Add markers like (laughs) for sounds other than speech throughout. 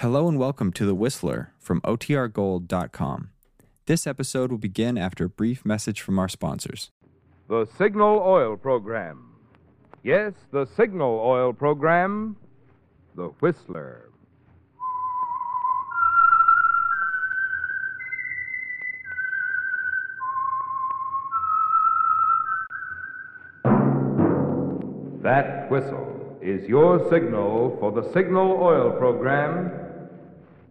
Hello and welcome to The Whistler from OTRGold.com. This episode will begin after a brief message from our sponsors. The Signal Oil Program. Yes, the Signal Oil Program. The Whistler. That whistle is your signal for the Signal Oil Program.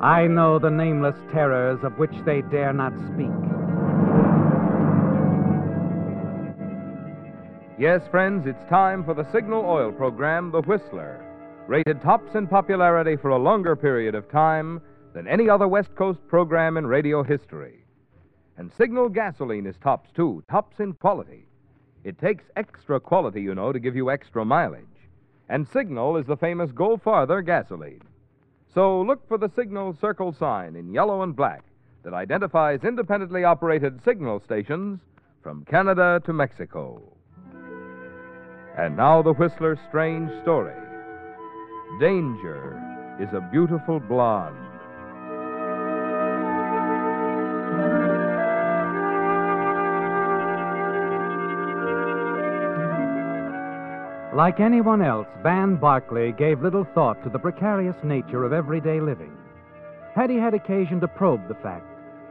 I know the nameless terrors of which they dare not speak. Yes, friends, it's time for the Signal Oil Program, The Whistler. Rated tops in popularity for a longer period of time than any other West Coast program in radio history. And Signal gasoline is tops, too, tops in quality. It takes extra quality, you know, to give you extra mileage. And Signal is the famous Go Farther gasoline. So look for the Signal circle sign in yellow and black that identifies independently operated signal stations from Canada to Mexico. And now the Whistler's strange story. Danger is a beautiful blonde. Like anyone else, Van Barclay gave little thought to the precarious nature of everyday living. Had he had occasion to probe the fact,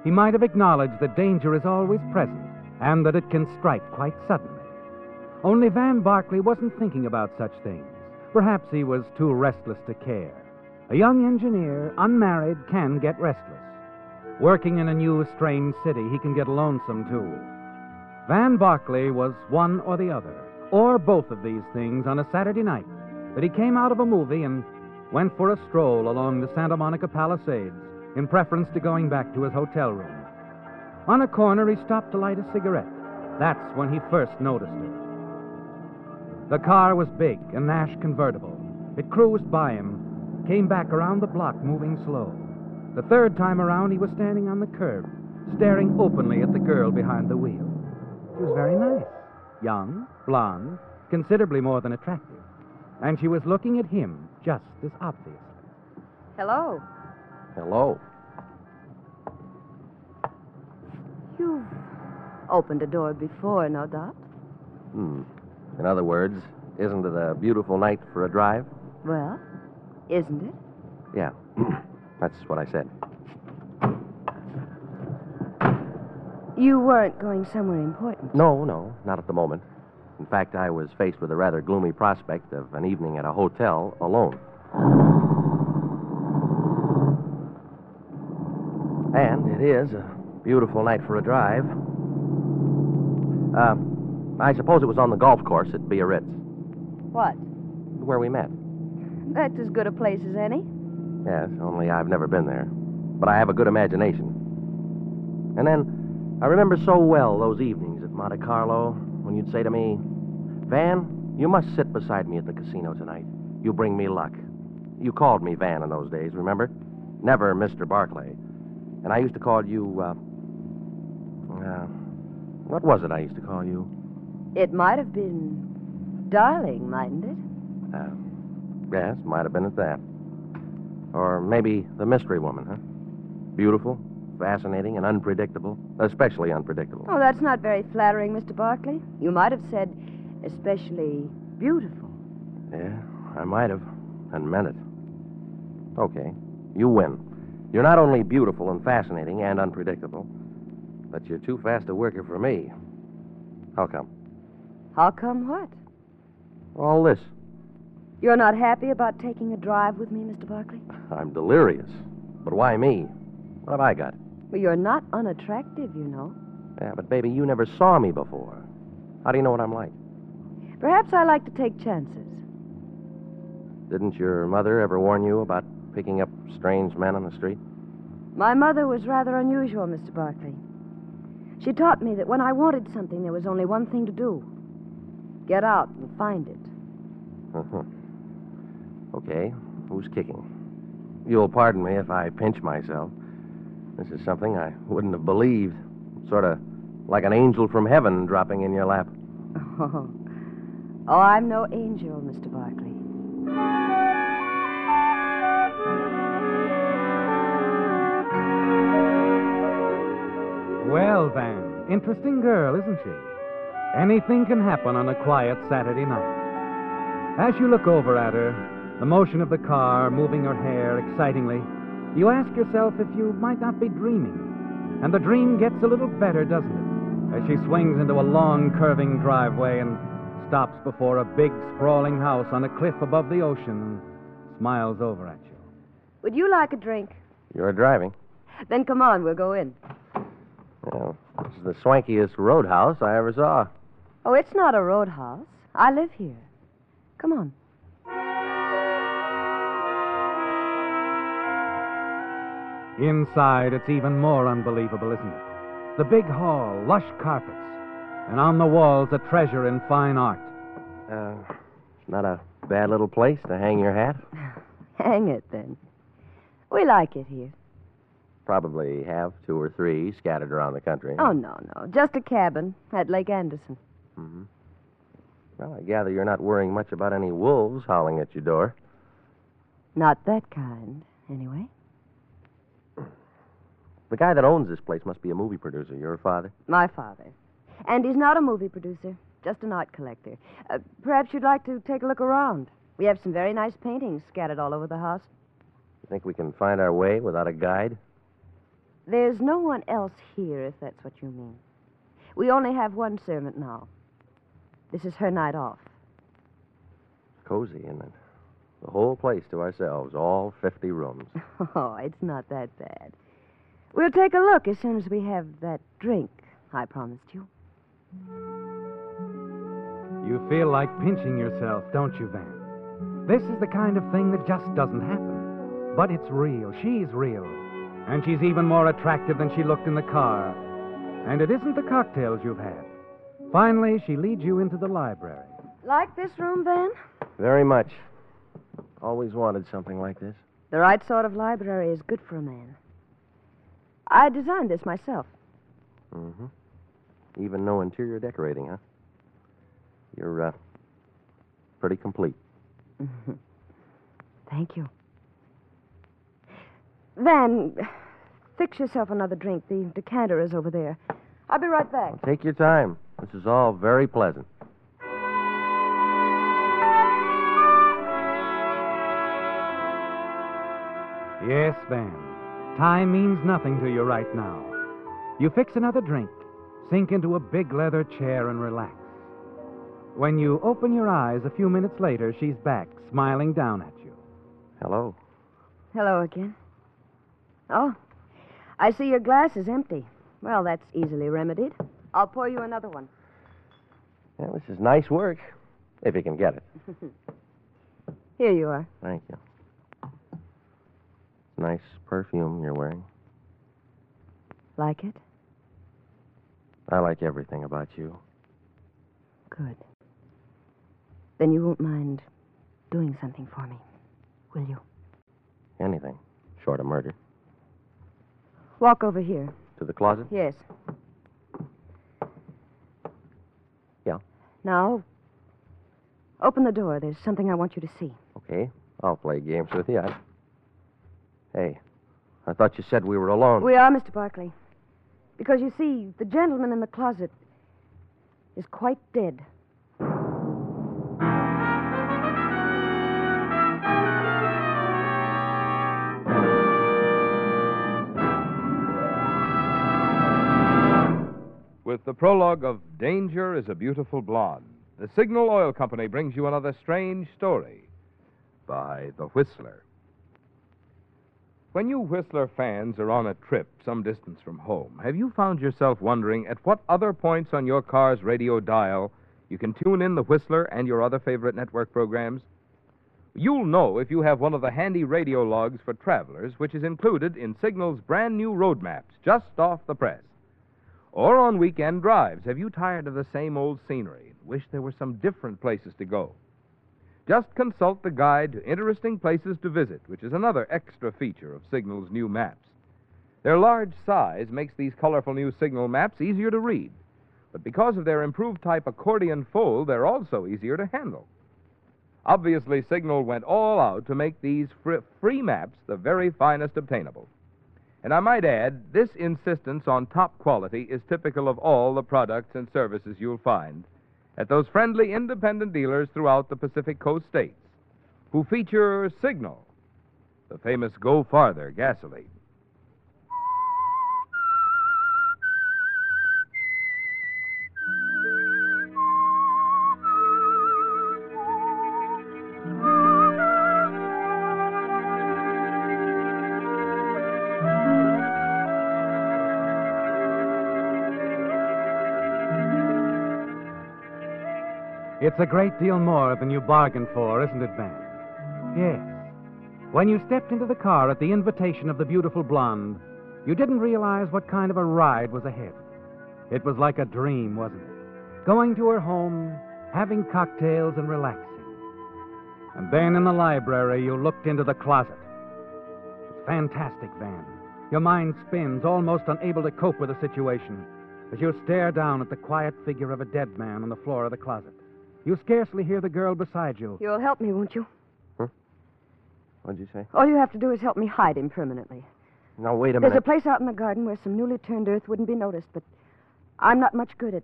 he might have acknowledged that danger is always present and that it can strike quite suddenly. Only Van Barclay wasn't thinking about such things. Perhaps he was too restless to care. A young engineer, unmarried, can get restless. Working in a new, strange city, he can get lonesome, too. Van Barclay was one or the other, or both of these things on a Saturday night that he came out of a movie and went for a stroll along the Santa Monica Palisades in preference to going back to his hotel room. On a corner, he stopped to light a cigarette. That's when he first noticed it. The car was big, a Nash convertible. It cruised by him, came back around the block, moving slow. The third time around, he was standing on the curb, staring openly at the girl behind the wheel. She was very nice. Young, blonde, considerably more than attractive. And she was looking at him just as obviously. Hello. Hello. You've opened a door before, no doubt. Hmm. In other words, isn't it a beautiful night for a drive? Well, isn't it? Yeah. (clears throat) That's what I said. You weren't going somewhere important. No, no, not at the moment. In fact, I was faced with a rather gloomy prospect of an evening at a hotel alone. And it is a beautiful night for a drive. Uh, I suppose it was on the golf course at Biarritz, What? where we met. That's as good a place as any. Yes, only I've never been there. But I have a good imagination. And then I remember so well those evenings at Monte Carlo when you'd say to me, Van, you must sit beside me at the casino tonight. You bring me luck. You called me Van in those days, remember? Never Mr. Barclay. And I used to call you, uh, uh, what was it I used to call you? It might have been darling, mightn't it? Uh, yes, might have been at that. Or maybe the mystery woman, huh? Beautiful, fascinating, and unpredictable. Especially unpredictable. Oh, that's not very flattering, Mr. Barclay. You might have said, especially beautiful. Yeah, I might have, and meant it. Okay, you win. You're not only beautiful and fascinating and unpredictable, but you're too fast a worker for me. How come? How come what? All this. You're not happy about taking a drive with me, Mr. Barclay? I'm delirious. But why me? What have I got? Well, you're not unattractive, you know. Yeah, but baby, you never saw me before. How do you know what I'm like? Perhaps I like to take chances. Didn't your mother ever warn you about picking up strange men on the street? My mother was rather unusual, Mr. Barclay. She taught me that when I wanted something, there was only one thing to do get out and find it. Uh-huh. Okay, who's kicking? You'll pardon me if I pinch myself. This is something I wouldn't have believed. Sort of like an angel from heaven dropping in your lap. Oh, oh I'm no angel, Mr. Barclay. Well, Van, interesting girl, isn't she? Anything can happen on a quiet Saturday night. As you look over at her, the motion of the car moving her hair excitingly, you ask yourself if you might not be dreaming. And the dream gets a little better, doesn't it? As she swings into a long, curving driveway and stops before a big, sprawling house on a cliff above the ocean and smiles over at you. Would you like a drink? You're driving. Then come on, we'll go in. Well, this is the swankiest roadhouse I ever saw. Oh, it's not a roadhouse. I live here. Come on. Inside, it's even more unbelievable, isn't it? The big hall, lush carpets, and on the walls, a treasure in fine art. Uh, not a bad little place to hang your hat. (laughs) Hang it, then. We like it here. Probably have two or three scattered around the country. Oh, no, no. Just a cabin at Lake Anderson. hmm Well, I gather you're not worrying much about any wolves howling at your door. Not that kind, anyway. The guy that owns this place must be a movie producer. Your father? My father. And he's not a movie producer, just an art collector. Uh, perhaps you'd like to take a look around. We have some very nice paintings scattered all over the house. You think we can find our way without a guide? There's no one else here, if that's what you mean. We only have one servant now. This is her night off. Cozy, isn't it? The whole place to ourselves, all 50 rooms. (laughs) Oh, it's not that bad. We'll take a look as soon as we have that drink I promised you. You feel like pinching yourself, don't you, Van? This is the kind of thing that just doesn't happen. But it's real. She's real. And she's even more attractive than she looked in the car. And it isn't the cocktails you've had. Finally, she leads you into the library. Like this room, Van? Very much. Always wanted something like this. The right sort of library is good for a man. I designed this myself. Mm-hmm. Even no interior decorating, huh? You're, uh, pretty complete. Thank you. Van, fix yourself another drink. The decanter is over there. I'll be right back. Take your time. This is all very pleasant. Yes, Van. Time means nothing to you right now. You fix another drink, sink into a big leather chair, and relax. When you open your eyes a few minutes later, she's back, smiling down at you. Hello. Hello again. Oh, I see your glass is empty. Well, that's easily remedied. I'll pour you another one. Well, this is nice work, if you can get it. (laughs) Here you are. Thank you. Nice perfume you're wearing. Like it? I like everything about you. Good. Then you won't mind doing something for me, will you? Anything, short of murder. Walk over here. To the closet? Yes. Yeah. Now, open the door. There's something I want you to see. Okay. I'll play games with you. I... Hey, I thought you said we were alone. We are, Mr. Barclay. Because you see, the gentleman in the closet is quite dead. With the prologue of Danger is a Beautiful Blonde, the Signal Oil Company brings you another strange story by The Whistler. When you Whistler fans are on a trip some distance from home, have you found yourself wondering at what other points on your car's radio dial you can tune in The Whistler and your other favorite network programs? You'll know if you have one of the handy radio logs for travelers, which is included in Signal's brand new road maps just off the press. Or on weekend drives, have you tired of the same old scenery and wish there were some different places to go? Just consult the guide to interesting places to visit, which is another extra feature of Signal's new maps. Their large size makes these colorful new Signal maps easier to read, but because of their improved type accordion fold, they're also easier to handle. Obviously, Signal went all out to make these fr- free maps the very finest obtainable. And I might add, this insistence on top quality is typical of all the products and services you'll find at those friendly independent dealers throughout the Pacific Coast states who feature Signal, the famous Go Farther gasoline. It's a great deal more than you bargained for, isn't it, Van? Yes. When you stepped into the car at the invitation of the beautiful blonde, you didn't realize what kind of a ride was ahead. It was like a dream, wasn't it? Going to her home, having cocktails, and relaxing. And then in the library, you looked into the closet. Fantastic, Van. Your mind spins, almost unable to cope with the situation, as you stare down at the quiet figure of a dead man on the floor of the closet. You scarcely hear the girl beside you. You'll help me, won't you? Huh? What'd you say? All you have to do is help me hide him permanently. Now, wait a There's minute. There's a place out in the garden where some newly turned earth wouldn't be noticed, but I'm not much good at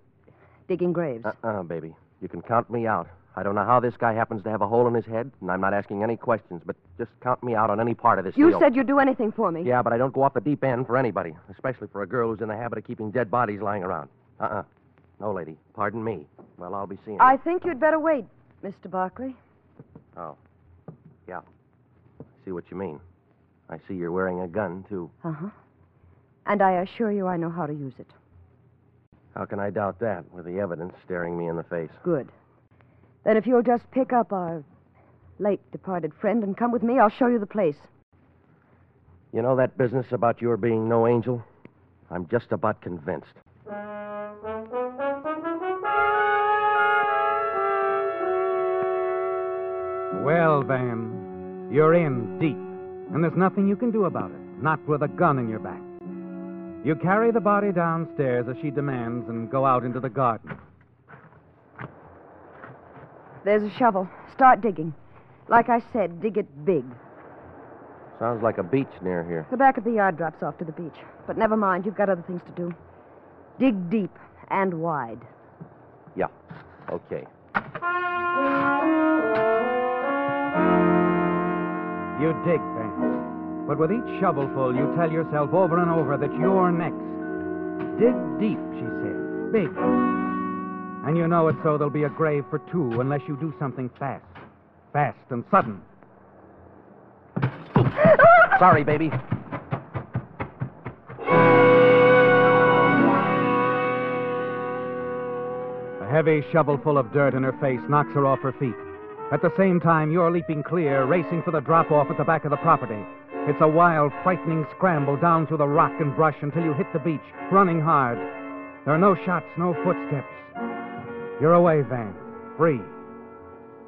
digging graves. Uh-uh, baby. You can count me out. I don't know how this guy happens to have a hole in his head, and I'm not asking any questions, but just count me out on any part of this you deal. said you'd do anything for me. Yeah, but I don't go off the deep end for anybody, especially for a girl who's in the habit of keeping dead bodies lying around. Uh-uh. No, lady. Pardon me. Well, I'll be seeing you. I think you'd better wait, Mr. Barkley. Oh. Yeah. I see what you mean. I see you're wearing a gun, too. Uh huh. And I assure you I know how to use it. How can I doubt that with the evidence staring me in the face? Good. Then if you'll just pick up our late departed friend and come with me, I'll show you the place. You know that business about your being no angel? I'm just about convinced. Well, Van, you're in deep, and there's nothing you can do about it, not with a gun in your back. You carry the body downstairs as she demands and go out into the garden. There's a shovel. Start digging. Like I said, dig it big. Sounds like a beach near here. The back of the yard drops off to the beach. But never mind, you've got other things to do. Dig deep and wide. Yeah. Okay. You dig, Van. But with each shovelful, you tell yourself over and over that you're next. Dig deep, she said. Big. And you know it so there'll be a grave for two unless you do something fast. Fast and sudden. Sorry, baby. A heavy shovelful of dirt in her face knocks her off her feet. At the same time, you're leaping clear, racing for the drop off at the back of the property. It's a wild, frightening scramble down through the rock and brush until you hit the beach, running hard. There are no shots, no footsteps. You're away, Van. Free.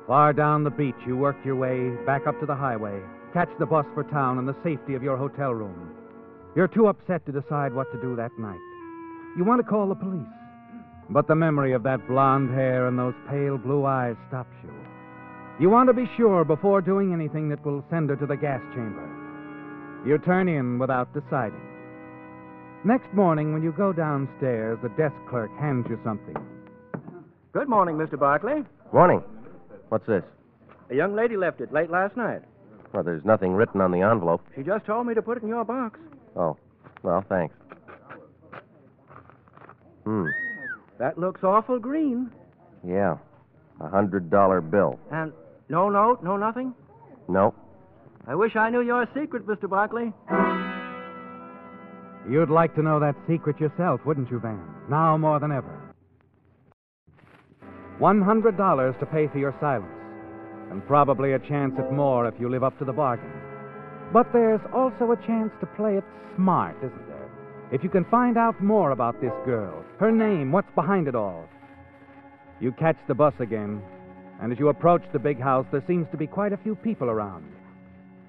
Far down the beach, you work your way back up to the highway, catch the bus for town and the safety of your hotel room. You're too upset to decide what to do that night. You want to call the police. But the memory of that blonde hair and those pale blue eyes stops you. You want to be sure before doing anything that will send her to the gas chamber. You turn in without deciding. Next morning, when you go downstairs, the desk clerk hands you something. Good morning, Mr. Barkley. Morning. What's this? A young lady left it late last night. Well, there's nothing written on the envelope. She just told me to put it in your box. Oh. Well, thanks. Hmm. That looks awful green. Yeah. A hundred dollar bill. And no note, no nothing? No. I wish I knew your secret, Mr. Barkley. You'd like to know that secret yourself, wouldn't you, Van? Now more than ever. $100 to pay for your silence. and probably a chance at more if you live up to the bargain. But there's also a chance to play it smart, isn't there? If you can find out more about this girl, her name, what's behind it all. You catch the bus again, and as you approach the big house, there seems to be quite a few people around.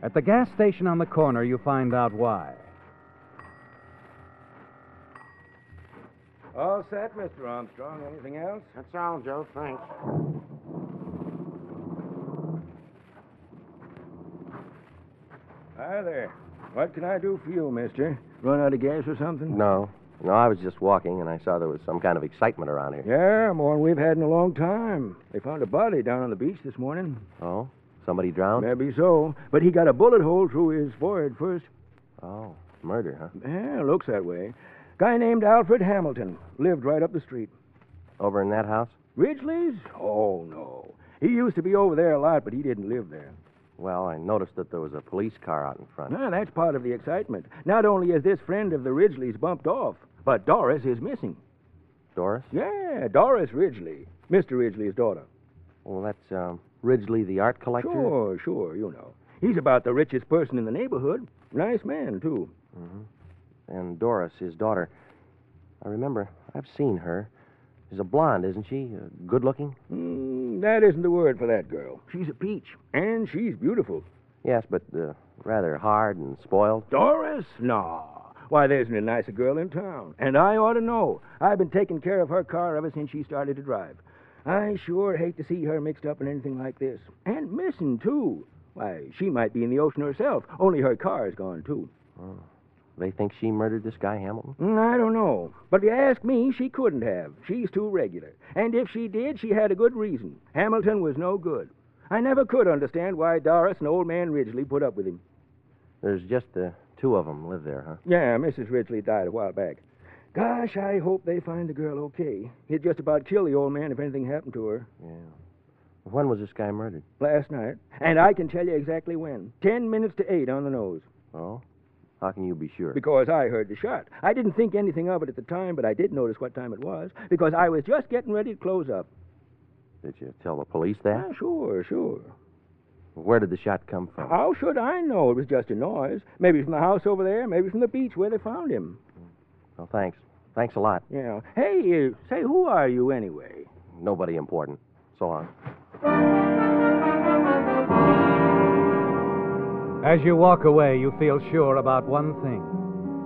At the gas station on the corner, you find out why. All set, Mr. Armstrong. Anything else? That's all, Joe. Thanks. Hi there. What can I do for you, mister? Run out of gas or something? No. No, I was just walking and I saw there was some kind of excitement around here. Yeah, more than we've had in a long time. They found a body down on the beach this morning. Oh? Somebody drowned? Maybe so. But he got a bullet hole through his forehead first. Oh, murder, huh? Yeah, looks that way. Guy named Alfred Hamilton. Lived right up the street. Over in that house? Ridgely's? Oh, no. He used to be over there a lot, but he didn't live there. Well, I noticed that there was a police car out in front. Ah, that's part of the excitement. Not only is this friend of the Ridgely's bumped off, but Doris is missing. Doris? Yeah, Doris Ridgely, Mr. Ridgely's daughter. Well, that's um, Ridgely, the art collector. Sure, sure, you know. He's about the richest person in the neighborhood. Nice man, too. Mm-hmm. And Doris, his daughter. I remember. I've seen her. She's a blonde, isn't she? Uh, good looking? Mm, that isn't the word for that girl. She's a peach, and she's beautiful. Yes, but uh, rather hard and spoiled. Doris? No. Why, there isn't a nicer girl in town. And I ought to know. I've been taking care of her car ever since she started to drive. I sure hate to see her mixed up in anything like this. And missing, too. Why, she might be in the ocean herself, only her car's gone, too. They think she murdered this guy, Hamilton? Mm, I don't know. But if you ask me, she couldn't have. She's too regular. And if she did, she had a good reason. Hamilton was no good. I never could understand why Doris and old man Ridgely put up with him. There's just the two of them live there, huh? Yeah, Mrs. Ridgely died a while back. Gosh, I hope they find the girl okay. He'd just about kill the old man if anything happened to her. Yeah. When was this guy murdered? Last night. And I can tell you exactly when. Ten minutes to eight on the nose. Oh? How can you be sure? Because I heard the shot. I didn't think anything of it at the time, but I did notice what time it was. Because I was just getting ready to close up. Did you tell the police that? Ah, sure, sure. Where did the shot come from? How should I know it was just a noise? Maybe from the house over there, maybe from the beach where they found him. Well, thanks. Thanks a lot. Yeah. Hey, uh, say, who are you anyway? Nobody important. So long. As you walk away, you feel sure about one thing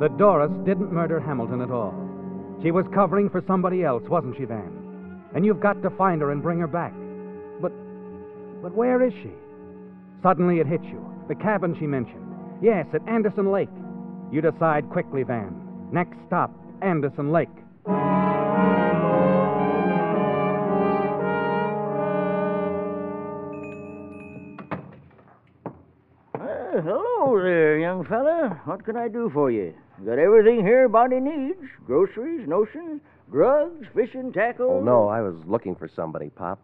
that Doris didn't murder Hamilton at all. She was covering for somebody else, wasn't she, Van? And you've got to find her and bring her back. But, but where is she? Suddenly it hits you. The cabin she mentioned. Yes, at Anderson Lake. You decide quickly, Van. Next stop, Anderson Lake. Young fella. What can I do for you? Got everything here a body needs groceries, notions, drugs, fishing, tackle. Oh, no, I was looking for somebody, Pop.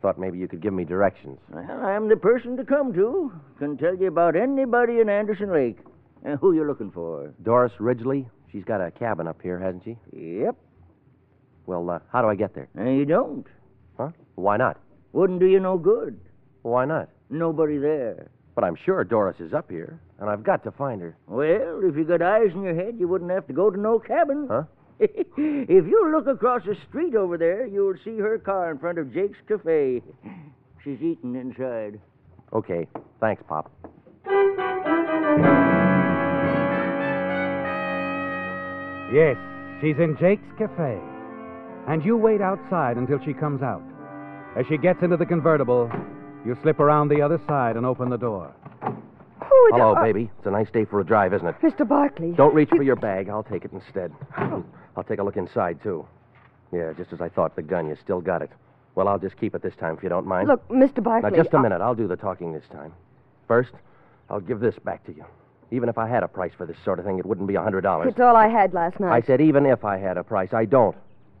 Thought maybe you could give me directions. Well, I'm the person to come to. Can tell you about anybody in Anderson Lake. Uh, who you're looking for? Doris Ridgely? She's got a cabin up here, hasn't she? Yep. Well, uh, how do I get there? Uh, you don't. Huh? Why not? Wouldn't do you no good. Why not? Nobody there. But I'm sure Doris is up here, and I've got to find her. Well, if you got eyes in your head, you wouldn't have to go to no cabin. Huh? (laughs) if you look across the street over there, you'll see her car in front of Jake's Cafe. She's eating inside. Okay. Thanks, Pop. Yes, she's in Jake's Cafe. And you wait outside until she comes out. As she gets into the convertible, you slip around the other side and open the door. Who would Hello, uh, baby. It's a nice day for a drive, isn't it? Mr. Barkley. Don't reach for your bag. I'll take it instead. I'll take a look inside, too. Yeah, just as I thought, the gun. You still got it. Well, I'll just keep it this time if you don't mind. Look, Mr. Now, just a I- minute. I'll do the talking this time. First, I'll give this back to you. Even if I had a price for this sort of thing, it wouldn't be a $100. It's all I had last night. I said even if I had a price. I don't.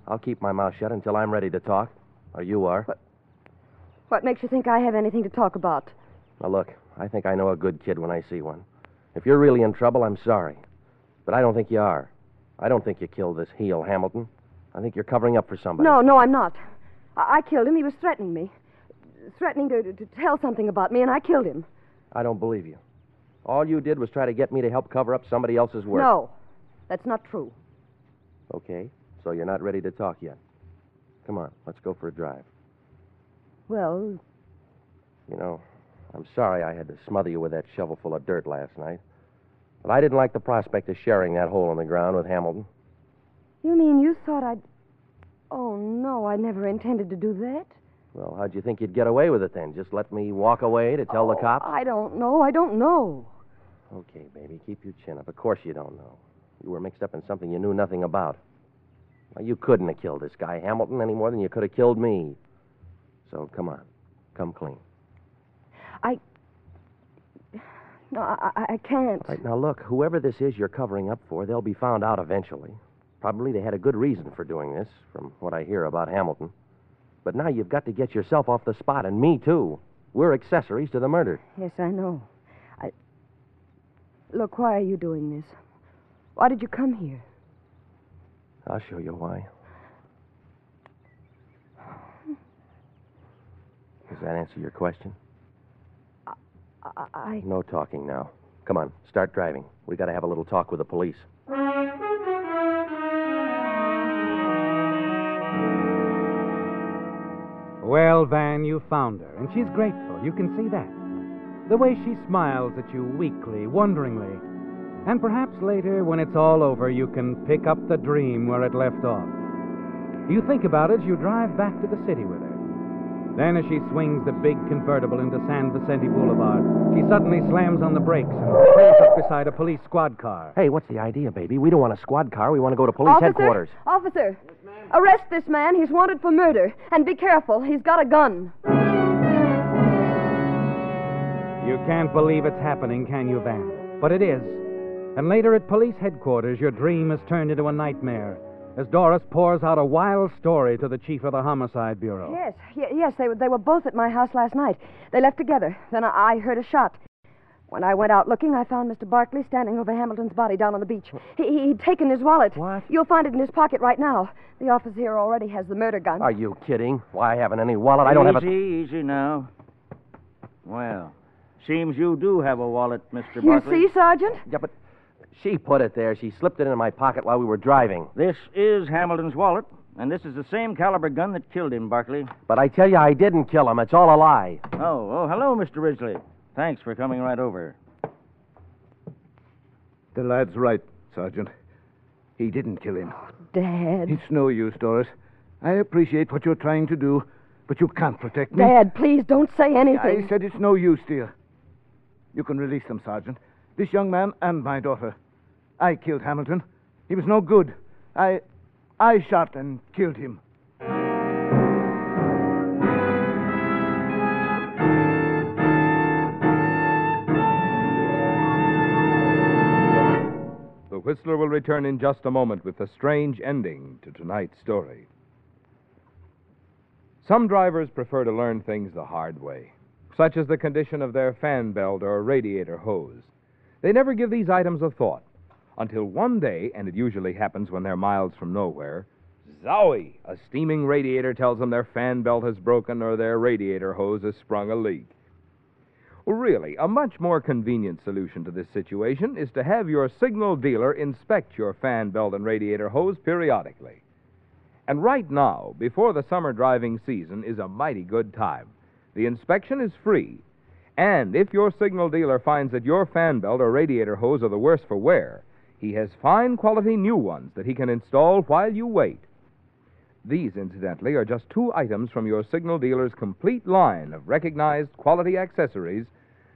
I'll keep my mouth shut until I'm ready to talk. Or you are. What makes you think I have anything to talk about? Now, look, I think I know a good kid when I see one. If you're really in trouble, I'm sorry. But I don't think you are. I don't think you killed this heel, Hamilton. I think you're covering up for somebody. No, no, I'm not. I, I killed him. He was threatening me. threatening to, to tell something about me, and I killed him. I don't believe you. All you did was try to get me to help cover up somebody else's work. No, that's not true. Okay, so you're not ready to talk yet. Come on, let's go for a drive. Well, You know, I'm sorry I had to smother you with that shovel full of dirt last night. But I didn't like the prospect of sharing that hole in the ground with Hamilton. you mean you thought I'd. Oh, no, I never intended to do that. Well, how'd you think you'd get away with it then? Just let me walk away to tell the Oh, cops? I don't know. I don't know. Okay, baby, keep your chin up. Of course you don't know. You were mixed up in something you knew nothing about. Well, you couldn't have killed this guy, Hamilton, any more than you could have killed me. So come on, come clean. I. No, I, I- can't. All right, now look, whoever this is you're covering up for, they'll be found out eventually. Probably they had a good reason for doing this, from what I hear about Hamilton. But now you've got to get yourself off the spot, and me too. We're accessories to the murder. Yes, I know. I. Look, why are you doing this? Why did you come here? I'll show you why. Does that answer your question? I. I No talking now. Come on, start driving. We got to have a little talk with the police. Well, Van, you found her, and she's grateful. You can see that. The way she smiles at you weakly, wonderingly. And perhaps later, when it's all over, you can pick up the dream where it left off. You think about it as you drive back to the city with her. Then, as she swings the big convertible into San Vicente Boulevard, she suddenly slams on the brakes and pulls up beside a police squad car. Hey, what's the idea, baby? We don't want a squad car. We want to go to police Officer, headquarters. Officer, arrest this man. He's wanted for murder. And be careful. He's got a gun. You can't believe it's happening, can you, Van? But it is. And later at police headquarters, your dream is turned into a nightmare as Doris pours out a wild story to the chief of the Homicide Bureau. Yes, y- yes, they were, they were both at my house last night. They left together. Then I, I heard a shot. When I went out looking, I found Mr. Barkley standing over Hamilton's body down on the beach. He, he'd taken his wallet. What? You'll find it in his pocket right now. The officer here already has the murder gun. Are you kidding? Why, I haven't any wallet. I don't have a. Easy, easy now. Well, seems you do have a wallet, Mr. you Barkley. see, Sergeant? Yeah, but she put it there. She slipped it in my pocket while we were driving. This is Hamilton's wallet, and this is the same caliber gun that killed him, Barkley. But I tell you, I didn't kill him. It's all a lie. Oh, oh, hello, Mr. Ridgely. Thanks for coming right over. The lad's right, Sergeant. He didn't kill him. Oh, Dad. It's no use, Doris. I appreciate what you're trying to do, but you can't protect me. Dad, please don't say anything. I said it's no use, dear. You can release them, Sergeant. This young man and my daughter. I killed Hamilton. He was no good. I. I shot and killed him. The Whistler will return in just a moment with a strange ending to tonight's story. Some drivers prefer to learn things the hard way, such as the condition of their fan belt or radiator hose. They never give these items a thought until one day, and it usually happens when they're miles from nowhere, zowie! A steaming radiator tells them their fan belt has broken or their radiator hose has sprung a leak. Really, a much more convenient solution to this situation is to have your signal dealer inspect your fan belt and radiator hose periodically. And right now, before the summer driving season, is a mighty good time. The inspection is free. And if your signal dealer finds that your fan belt or radiator hose are the worse for wear, he has fine quality new ones that he can install while you wait. These, incidentally, are just two items from your signal dealer's complete line of recognized quality accessories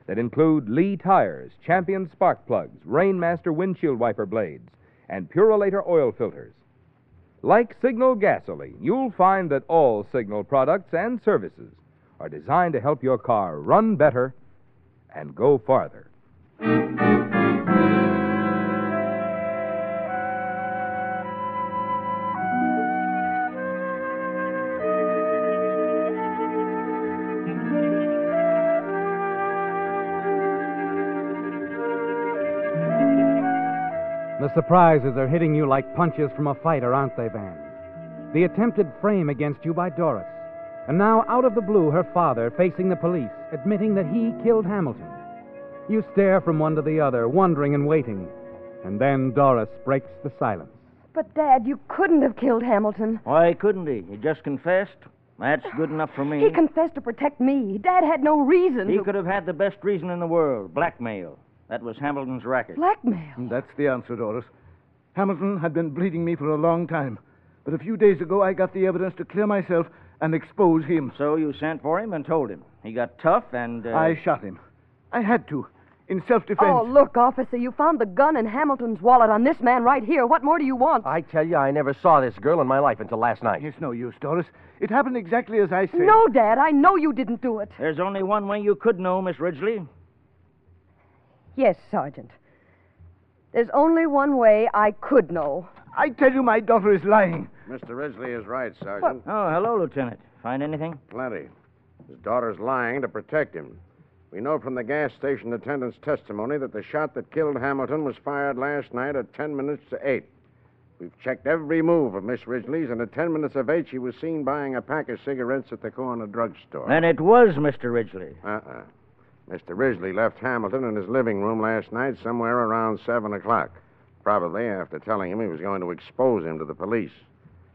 that include Lee tires, Champion spark plugs, Rainmaster windshield wiper blades, and Purolator oil filters. Like Signal gasoline, you'll find that all Signal products and services are designed to help your car run better and go farther. Surprises are hitting you like punches from a fighter, aren't they, Van? The attempted frame against you by Doris, And now, out of the blue, her father, facing the police, admitting that he killed Hamilton. You stare from one to the other, wondering and waiting. And then Doris breaks the silence. But, Dad, you couldn't have killed Hamilton. Why couldn't he? He just confessed. That's good enough for me. He confessed to protect me. Dad had no reason He to. could have had the best reason in the world blackmail. That was Hamilton's racket. Blackmail. That's the answer, Doris. Hamilton had been bleeding me for a long time. But a few days ago, I got the evidence to clear myself and expose him. So you sent for him and told him. He got tough and. Uh, I shot him. I had to, in self defense. Oh, look, officer, you found the gun in Hamilton's wallet on this man right here. What more do you want? I tell you, I never saw this girl in my life until last night. It's no use, Doris. It happened exactly as I said. No, Dad, I know you didn't do it. There's only one way you could know, Miss Ridgely. Yes, Sergeant. There's only one way I could know. I tell you, my daughter is lying. Mr. Ridgely is right, Sergeant. Oh, hello, Lieutenant. Find anything? Plenty. His daughter's lying to protect him. We know from the gas station attendant's testimony that the shot that killed Hamilton was fired last night at 10 minutes to 8. We've checked every move of Miss Ridgely's, and at 10 minutes of 8, she was seen buying a pack of cigarettes at the corner drugstore. Then it was Mr. Ridgely. Uh-uh. Mr. Ridgely left Hamilton in his living room last night somewhere around 7 o'clock, probably after telling him he was going to expose him to the police.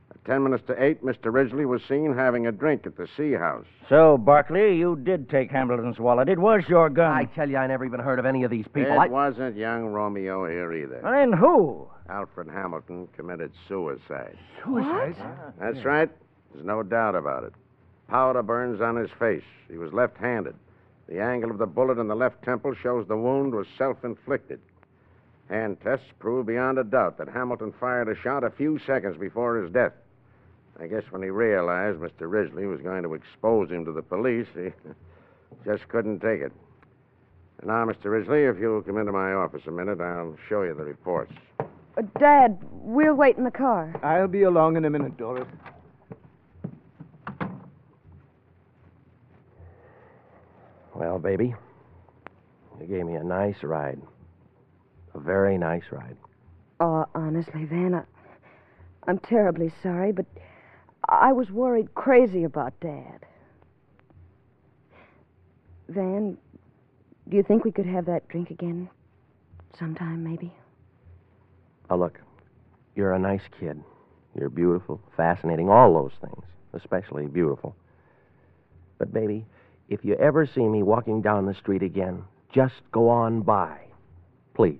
At 10 minutes to 8, Mr. Ridgely was seen having a drink at the Sea House. So, Barkley, you did take Hamilton's wallet. It was your gun. I tell you, I never even heard of any of these people. It I... wasn't young Romeo here either. Well, then who? Alfred Hamilton committed suicide. Suicide? That's right. There's no doubt about it. Powder burns on his face. He was left handed. The angle of the bullet in the left temple shows the wound was self inflicted. Hand tests prove beyond a doubt that Hamilton fired a shot a few seconds before his death. I guess when he realized Mr. Ridgely was going to expose him to the police, he (laughs) just couldn't take it. And now, Mr. Ridgely, if you'll come into my office a minute, I'll show you the reports. Uh, Dad, we'll wait in the car. I'll be along in a minute, Doris. Well, baby, you gave me a nice ride. A very nice ride. Oh, honestly, Van, I, I'm terribly sorry, but I was worried crazy about Dad. Van, do you think we could have that drink again? Sometime, maybe? Now, look, you're a nice kid. You're beautiful, fascinating, all those things, especially beautiful. But, baby, if you ever see me walking down the street again, just go on by. Please.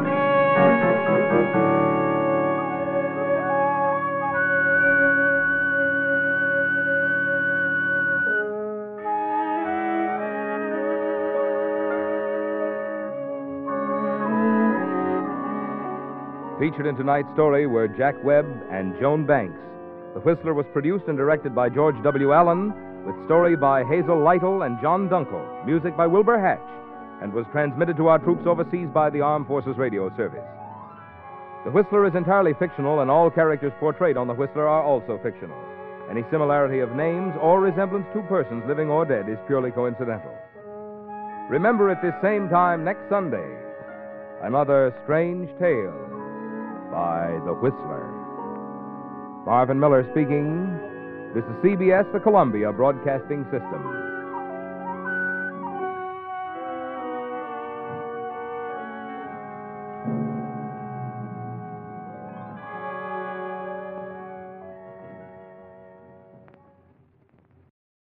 Featured in tonight's story were Jack Webb and Joan Banks. The Whistler was produced and directed by George W. Allen, with story by Hazel Lytle and John Dunkel, music by Wilbur Hatch, and was transmitted to our troops overseas by the Armed Forces Radio Service. The Whistler is entirely fictional, and all characters portrayed on The Whistler are also fictional. Any similarity of names or resemblance to persons living or dead is purely coincidental. Remember at this same time next Sunday, another strange tale by The Whistler. Marvin Miller speaking. This is CBS, the Columbia Broadcasting System.